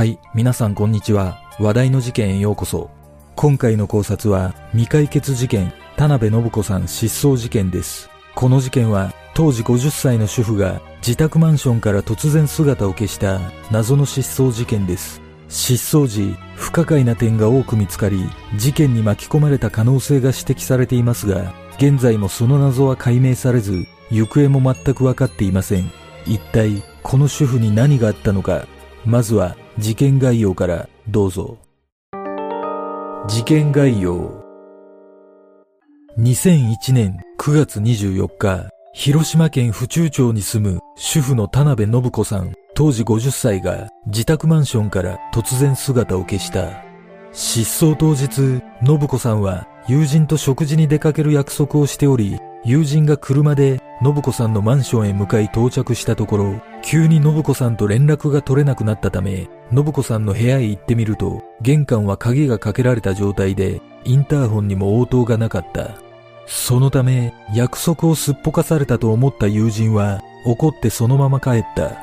はい、皆さんこんにちは。話題の事件へようこそ。今回の考察は未解決事件、田辺信子さん失踪事件です。この事件は当時50歳の主婦が自宅マンションから突然姿を消した謎の失踪事件です。失踪時、不可解な点が多く見つかり、事件に巻き込まれた可能性が指摘されていますが、現在もその謎は解明されず、行方も全く分かっていません。一体、この主婦に何があったのか、まずは事件概要からどうぞ。事件概要。2001年9月24日、広島県府中町に住む主婦の田辺信子さん、当時50歳が自宅マンションから突然姿を消した。失踪当日、信子さんは友人と食事に出かける約束をしており、友人が車で信子さんのマンションへ向かい到着したところ、急に信子さんと連絡が取れなくなったため、信子さんの部屋へ行ってみると、玄関は鍵がかけられた状態で、インターホンにも応答がなかった。そのため、約束をすっぽかされたと思った友人は、怒ってそのまま帰った。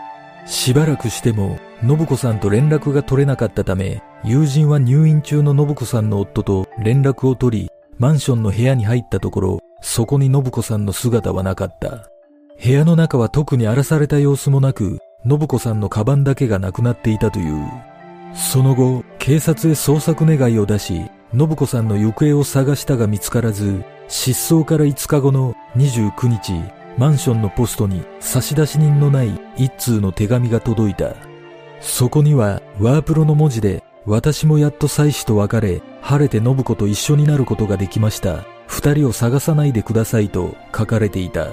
しばらくしても、信子さんと連絡が取れなかったため、友人は入院中の信子さんの夫と連絡を取り、マンションの部屋に入ったところ、そこに信子さんの姿はなかった。部屋の中は特に荒らされた様子もなく、信子さんのカバンだけがなくなっていたという。その後、警察へ捜索願いを出し、信子さんの行方を探したが見つからず、失踪から5日後の29日、マンションのポストに差出人のない一通の手紙が届いた。そこにはワープロの文字で、私もやっと妻子と別れ、晴れて信子と一緒になることができました。二人を探さないでくださいと書かれていた。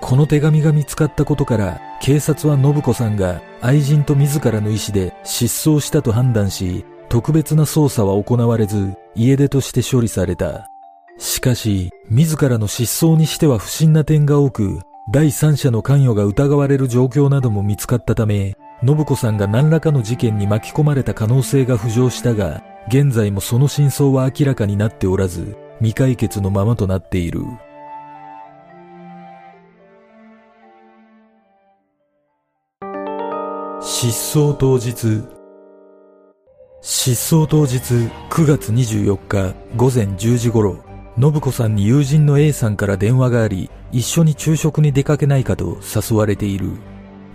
この手紙が見つかったことから、警察は信子さんが愛人と自らの意思で失踪したと判断し、特別な捜査は行われず、家出として処理された。しかし、自らの失踪にしては不審な点が多く、第三者の関与が疑われる状況なども見つかったため、信子さんが何らかの事件に巻き込まれた可能性が浮上したが、現在もその真相は明らかになっておらず、未解決のままとなっている。失踪当日失踪当日9月24日午前10時頃、信子さんに友人の A さんから電話があり、一緒に昼食に出かけないかと誘われている。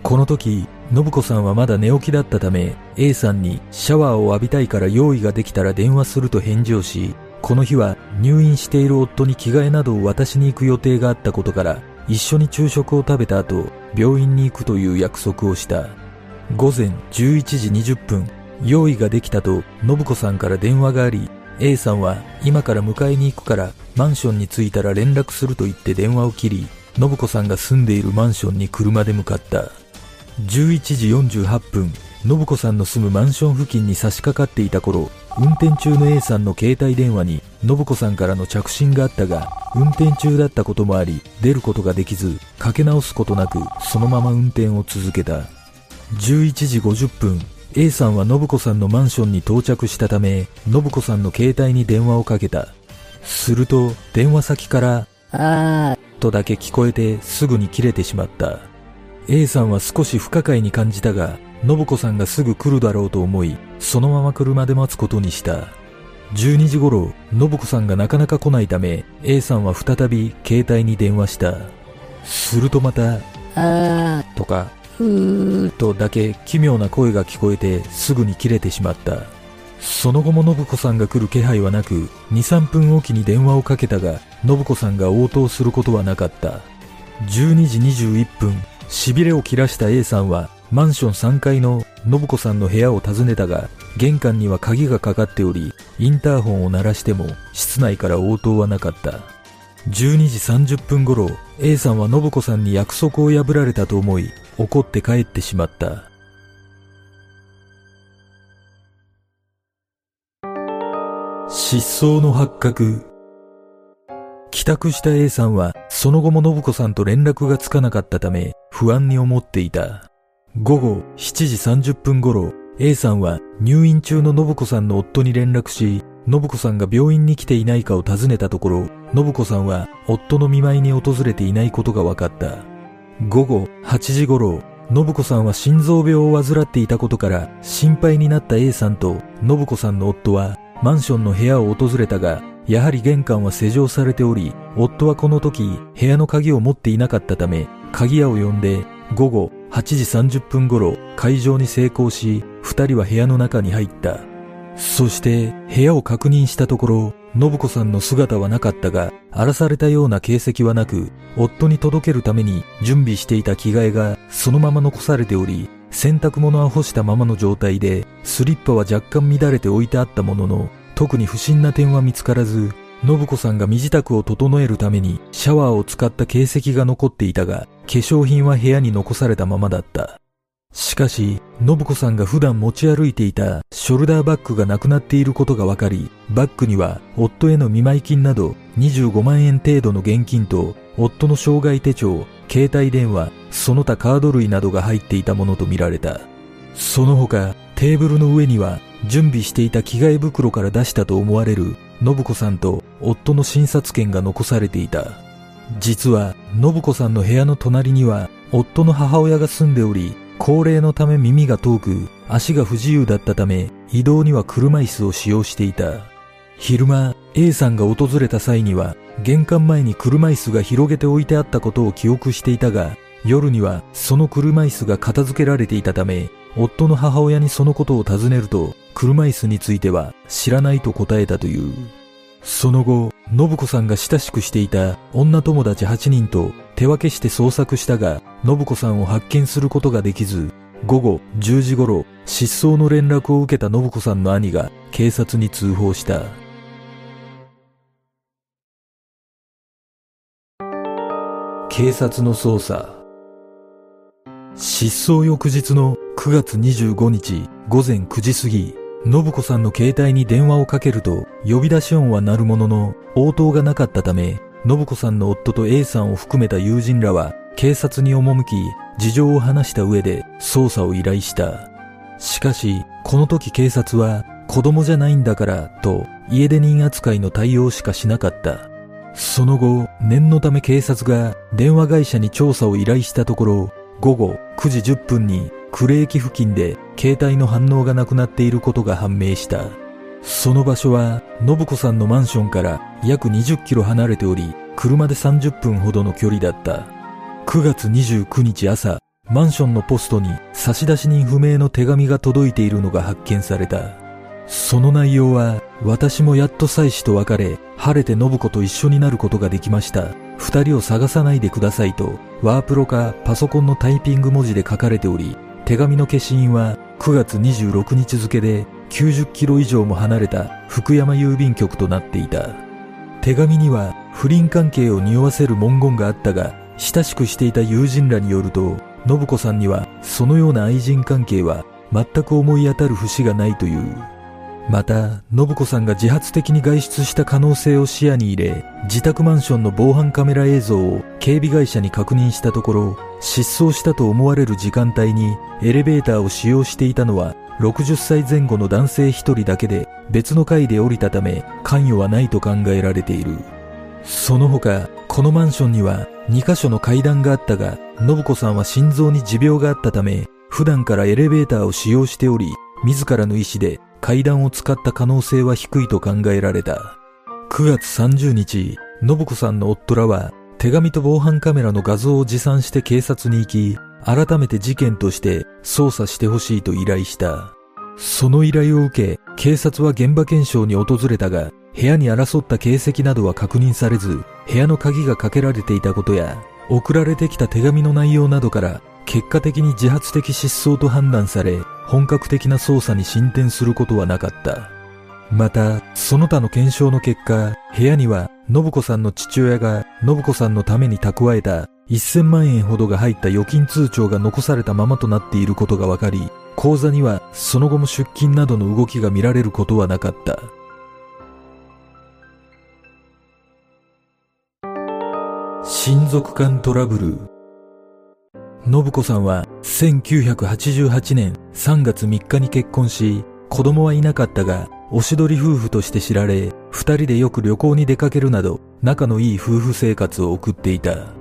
この時、信子さんはまだ寝起きだったため、A さんにシャワーを浴びたいから用意ができたら電話すると返事をし、この日は入院している夫に着替えなどを渡しに行く予定があったことから、一緒に昼食を食べた後、病院に行くという約束をした。午前11時20分、用意ができたと信子さんから電話があり、A さんは今から迎えに行くからマンションに着いたら連絡すると言って電話を切り、信子さんが住んでいるマンションに車で向かった。11時48分、信子さんの住むマンション付近に差し掛かっていた頃、運転中の A さんの携帯電話に信子さんからの着信があったが、運転中だったこともあり、出ることができず、かけ直すことなく、そのまま運転を続けた。11時50分、A さんは信子さんのマンションに到着したため、信子さんの携帯に電話をかけた。すると、電話先から、あとだけ聞こえてすぐに切れてしまった。A さんは少し不可解に感じたが、信子さんがすぐ来るだろうと思い、そのまま車で待つことにした。12時頃、信子さんがなかなか来ないため、A さんは再び携帯に電話した。するとまた、あ、あとか、ー、うー、とだけ奇妙な声が聞こえてすぐに切れてしまった。その後も信子さんが来る気配はなく、2、3分おきに電話をかけたが、信子さんが応答することはなかった。12時21分、痺れを切らした A さんは、マンション3階の信子さんの部屋を訪ねたが、玄関には鍵がかかっており、インターホンを鳴らしても、室内から応答はなかった。12時30分頃、A さんは信子さんに約束を破られたと思い、怒って帰ってしまった。失踪の発覚。帰宅した A さんは、その後も信子さんと連絡がつかなかったため、不安に思っていた。午後7時30分頃、A さんは入院中の信子さんの夫に連絡し、信子さんが病院に来ていないかを尋ねたところ、信子さんは夫の見舞いに訪れていないことが分かった。午後8時頃、信子さんは心臓病を患っていたことから心配になった A さんと信子さんの夫はマンションの部屋を訪れたが、やはり玄関は施錠されており、夫はこの時部屋の鍵を持っていなかったため、鍵屋を呼んで午後8時30分頃会場に成功し、二人は部屋の中に入った。そして部屋を確認したところ、信子さんの姿はなかったが、荒らされたような形跡はなく、夫に届けるために準備していた着替えがそのまま残されており、洗濯物は干したままの状態で、スリッパは若干乱れて置いてあったものの、特に不審な点は見つからず、信子さんが身支度を整えるためにシャワーを使った形跡が残っていたが、化粧品は部屋に残されたままだった。しかし、信子さんが普段持ち歩いていたショルダーバッグがなくなっていることが分かり、バッグには夫への見舞い金など25万円程度の現金と夫の障害手帳、携帯電話、その他カード類などが入っていたものとみられた。その他、テーブルの上には準備していた着替え袋から出したと思われる信子さんと夫の診察券が残されていた。実は、信子さんの部屋の隣には夫の母親が住んでおり、高齢のため耳が遠く、足が不自由だったため、移動には車椅子を使用していた。昼間、A さんが訪れた際には、玄関前に車椅子が広げて置いてあったことを記憶していたが、夜にはその車椅子が片付けられていたため、夫の母親にそのことを尋ねると、車椅子については知らないと答えたという。その後、信子さんが親しくしていた女友達8人と手分けして捜索したが、信子さんを発見することができず、午後10時頃、失踪の連絡を受けた信子さんの兄が警察に通報した。警察の捜査。失踪翌日の9月25日午前9時過ぎ、信子さんの携帯に電話をかけると、呼び出し音は鳴るものの、応答がなかったため、信子さんの夫と A さんを含めた友人らは、警察に赴き、事情を話した上で捜査を依頼した。しかし、この時警察は、子供じゃないんだから、と、家出人扱いの対応しかしなかった。その後、念のため警察が電話会社に調査を依頼したところ、午後9時10分に呉駅付近で携帯の反応がなくなっていることが判明した。その場所は、信子さんのマンションから約20キロ離れており、車で30分ほどの距離だった。9月29日朝、マンションのポストに差出人不明の手紙が届いているのが発見された。その内容は、私もやっと妻子と別れ、晴れて信子と一緒になることができました。二人を探さないでくださいと、ワープロかパソコンのタイピング文字で書かれており、手紙の消印は9月26日付で90キロ以上も離れた福山郵便局となっていた。手紙には不倫関係を匂わせる文言があったが、親しくしていた友人らによると、信子さんにはそのような愛人関係は全く思い当たる節がないという。また、信子さんが自発的に外出した可能性を視野に入れ、自宅マンションの防犯カメラ映像を警備会社に確認したところ、失踪したと思われる時間帯にエレベーターを使用していたのは60歳前後の男性一人だけで別の階で降りたため関与はないと考えられている。その他、このマンションには2箇所の階段があったが、信子さんは心臓に持病があったため、普段からエレベーターを使用しており、自らの意思で階段を使った可能性は低いと考えられた。9月30日、信子さんの夫らは手紙と防犯カメラの画像を持参して警察に行き、改めて事件として捜査してほしいと依頼した。その依頼を受け、警察は現場検証に訪れたが、部屋に争った形跡などは確認されず、部屋の鍵がかけられていたことや、送られてきた手紙の内容などから、結果的に自発的失踪と判断され、本格的な捜査に進展することはなかった。また、その他の検証の結果、部屋には、信子さんの父親が信子さんのために蓄えた1000万円ほどが入った預金通帳が残されたままとなっていることが分かり、口座にはその後も出金などの動きが見られることはなかった。親族間トラブル信子さんは1988年3月3日に結婚し、子供はいなかったが、おしどり夫婦として知られ、二人でよく旅行に出かけるなど、仲のいい夫婦生活を送っていた。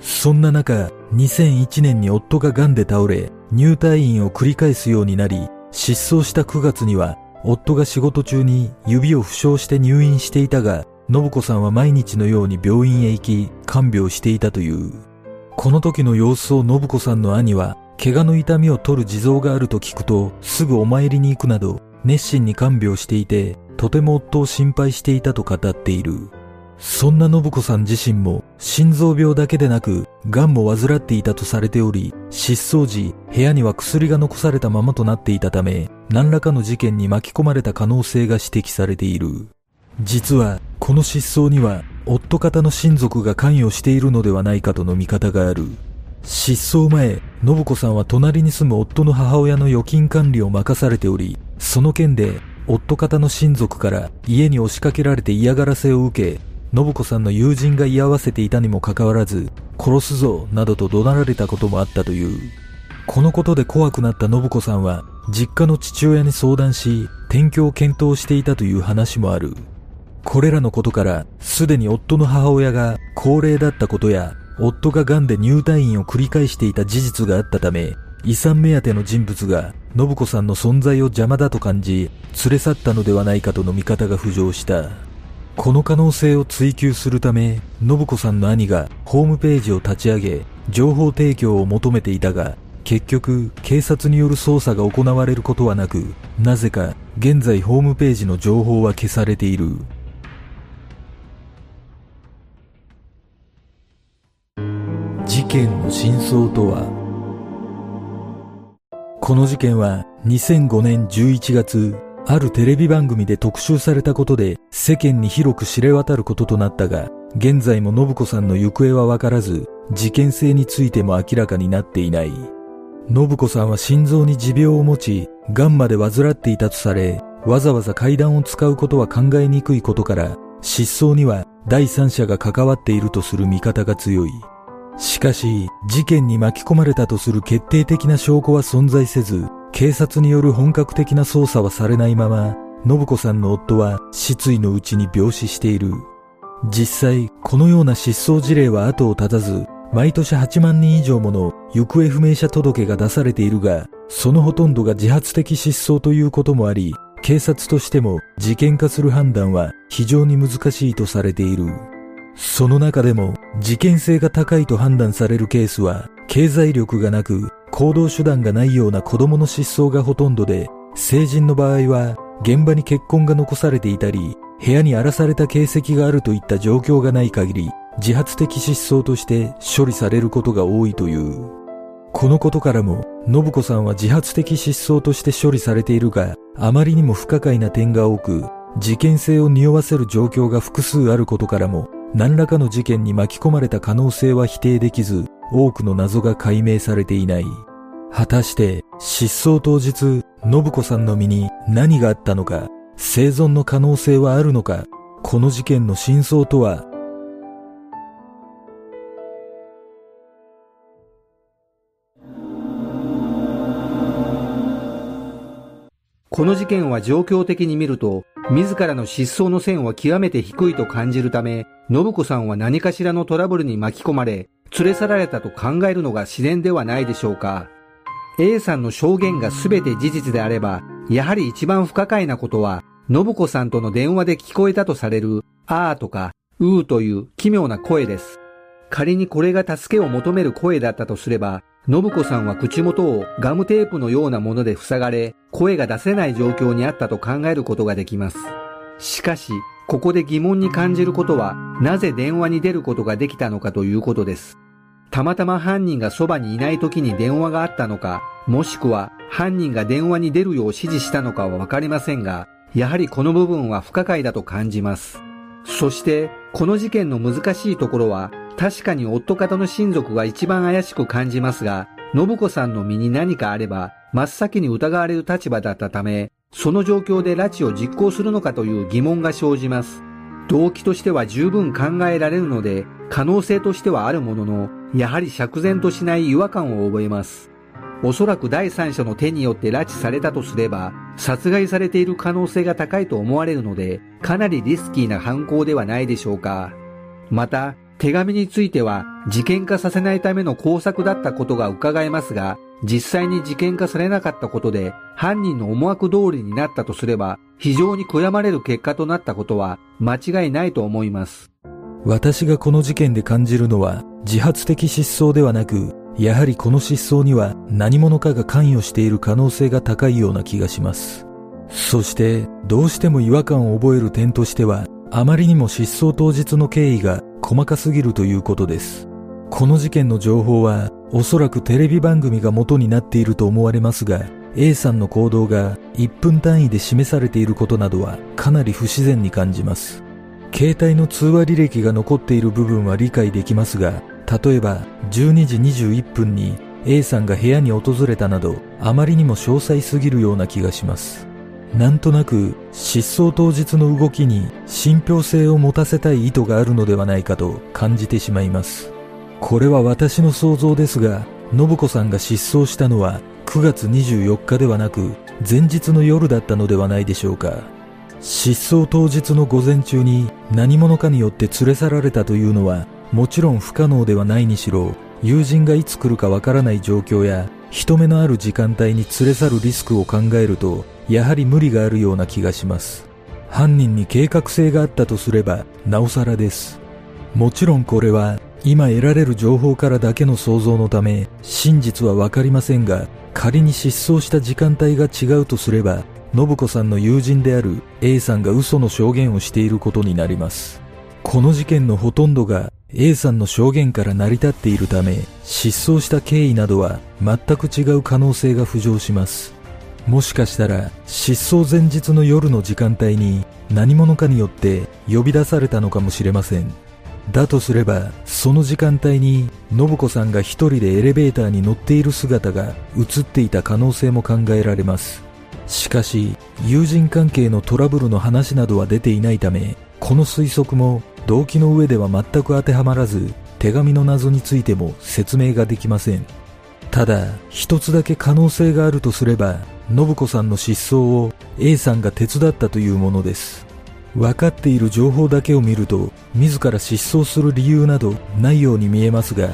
そんな中、2001年に夫が癌で倒れ、入退院を繰り返すようになり、失踪した9月には、夫が仕事中に指を負傷して入院していたが、信子さんは毎日のように病院へ行き、看病していたという。この時の様子を信子さんの兄は、怪我の痛みを取る地蔵があると聞くと、すぐお参りに行くなど、熱心に看病していて、とても夫を心配していたと語っている。そんな信子さん自身も心臓病だけでなく癌も患っていたとされており失踪時部屋には薬が残されたままとなっていたため何らかの事件に巻き込まれた可能性が指摘されている実はこの失踪には夫方の親族が関与しているのではないかとの見方がある失踪前信子さんは隣に住む夫の母親の預金管理を任されておりその件で夫方の親族から家に押しかけられて嫌がらせを受け信子さんの友人が居合わせていたにもかかわらず、殺すぞなどと怒鳴られたこともあったという。このことで怖くなった信子さんは、実家の父親に相談し、転居を検討していたという話もある。これらのことから、すでに夫の母親が高齢だったことや、夫が癌で入退院を繰り返していた事実があったため、遺産目当ての人物が信子さんの存在を邪魔だと感じ、連れ去ったのではないかとの見方が浮上した。この可能性を追求するため、信子さんの兄がホームページを立ち上げ、情報提供を求めていたが、結局、警察による捜査が行われることはなく、なぜか、現在ホームページの情報は消されている。事件の真相とは？この事件は2005年11月あるテレビ番組で特集されたことで世間に広く知れ渡ることとなったが、現在も信子さんの行方はわからず、事件性についても明らかになっていない。信子さんは心臓に持病を持ち、癌まで患っていたとされ、わざわざ階段を使うことは考えにくいことから、失踪には第三者が関わっているとする見方が強い。しかし、事件に巻き込まれたとする決定的な証拠は存在せず、警察による本格的な捜査はされないまま、信子さんの夫は失意のうちに病死している。実際、このような失踪事例は後を絶たず、毎年8万人以上もの行方不明者届が出されているが、そのほとんどが自発的失踪ということもあり、警察としても事件化する判断は非常に難しいとされている。その中でも事件性が高いと判断されるケースは経済力がなく行動手段がないような子供の失踪がほとんどで、成人の場合は現場に血痕が残されていたり、部屋に荒らされた形跡があるといった状況がない限り、自発的失踪として処理されることが多いという。このことからも、信子さんは自発的失踪として処理されているが、あまりにも不可解な点が多く、事件性を匂わせる状況が複数あることからも、何らかの事件に巻き込まれた可能性は否定できず、多くの謎が解明されていない。果たして失踪当日、信子さんの身に何があったのか、生存の可能性はあるのか、この事件の真相とは？この事件は状況的に見ると、自らの失踪の線は極めて低いと感じるため、信子さんは何かしらのトラブルに巻き込まれ、連れ去られたと考えるのが自然ではないでしょうか。A さんの証言が全て事実であれば、やはり一番不可解なことは、信子さんとの電話で聞こえたとされる、あーとか、うーという奇妙な声です。仮にこれが助けを求める声だったとすれば、信子さんは口元をガムテープのようなもので塞がれ、声が出せない状況にあったと考えることができます。しかし、ここで疑問に感じることは、なぜ電話に出ることができたのかということです。たまたま犯人がそばにいない時に電話があったのか、もしくは犯人が電話に出るよう指示したのかはわかりませんが、やはりこの部分は不可解だと感じます。そして、この事件の難しいところは、確かに夫方の親族が一番怪しく感じますが、信子さんの身に何かあれば、真っ先に疑われる立場だったため、その状況で拉致を実行するのかという疑問が生じます。動機としては十分考えられるので、可能性としてはあるものの、やはり釈然としない違和感を覚えます。おそらく第三者の手によって拉致されたとすれば、殺害されている可能性が高いと思われるので、かなりリスキーな犯行ではないでしょうか。また、手紙については事件化させないための工作だったことが伺えますが、実際に事件化されなかったことで犯人の思惑通りになったとすれば、非常に悔やまれる結果となったことは間違いないと思います。私がこの事件で感じるのは自発的失踪ではなく、やはりこの失踪には何者かが関与している可能性が高いような気がします。そしてどうしても違和感を覚える点としてはあまりにも失踪当日の経緯が細かすぎるということです。この事件の情報はおそらくテレビ番組が元になっていると思われますが A さんの行動が1分単位で示されていることなどはかなり不自然に感じます。携帯の通話履歴が残っている部分は理解できますが、例えば12時21分に A さんが部屋に訪れたなどあまりにも詳細すぎるような気がします。なんとなく失踪当日の動きに信憑性を持たせたい意図があるのではないかと感じてしまいます。これは私の想像ですが、信子さんが失踪したのは9月24日ではなく前日の夜だったのではないでしょうか。失踪当日の午前中に何者かによって連れ去られたというのはもちろん不可能ではないにしろ友人がいつ来るかわからない状況や人目のある時間帯に連れ去るリスクを考えるとやはり無理があるような気がします。犯人に計画性があったとすれば、なおさらです。もちろんこれは、今得られる情報からだけの想像のため、真実はわかりませんが、仮に失踪した時間帯が違うとすれば、信子さんの友人である A さんが嘘の証言をしていることになります。この事件のほとんどが A さんの証言から成り立っているため、失踪した経緯などは全く違う可能性が浮上します。もしかしたら失踪前日の夜の時間帯に何者かによって呼び出されたのかもしれません。だとすれば、その時間帯に信子さんが一人でエレベーターに乗っている姿が映っていた可能性も考えられます。しかし、友人関係のトラブルの話などは出ていないため、この推測も動機の上では全く当てはまらず、手紙の謎についても説明ができません。ただ、一つだけ可能性があるとすれば、信子さんの失踪を A さんが手伝ったというものです。分かっている情報だけを見ると、自ら失踪する理由などないように見えますが、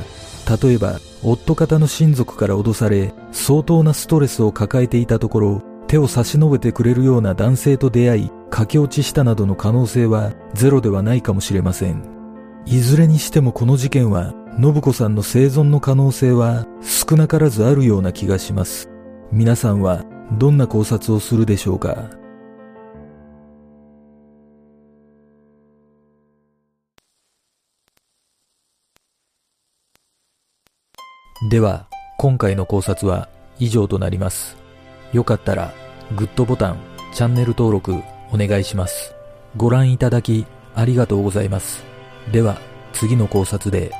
例えば、夫方の親族から脅され、相当なストレスを抱えていたところ、手を差し伸べてくれるような男性と出会い、駆け落ちしたなどの可能性はゼロではないかもしれません。いずれにしてもこの事件は、信子さんの生存の可能性は少なからずあるような気がします。皆さんはどんな考察をするでしょうか？では、今回の考察は以上となります。よかったら、グッドボタン、チャンネル登録お願いします。ご覧いただきありがとうございます。では、次の考察で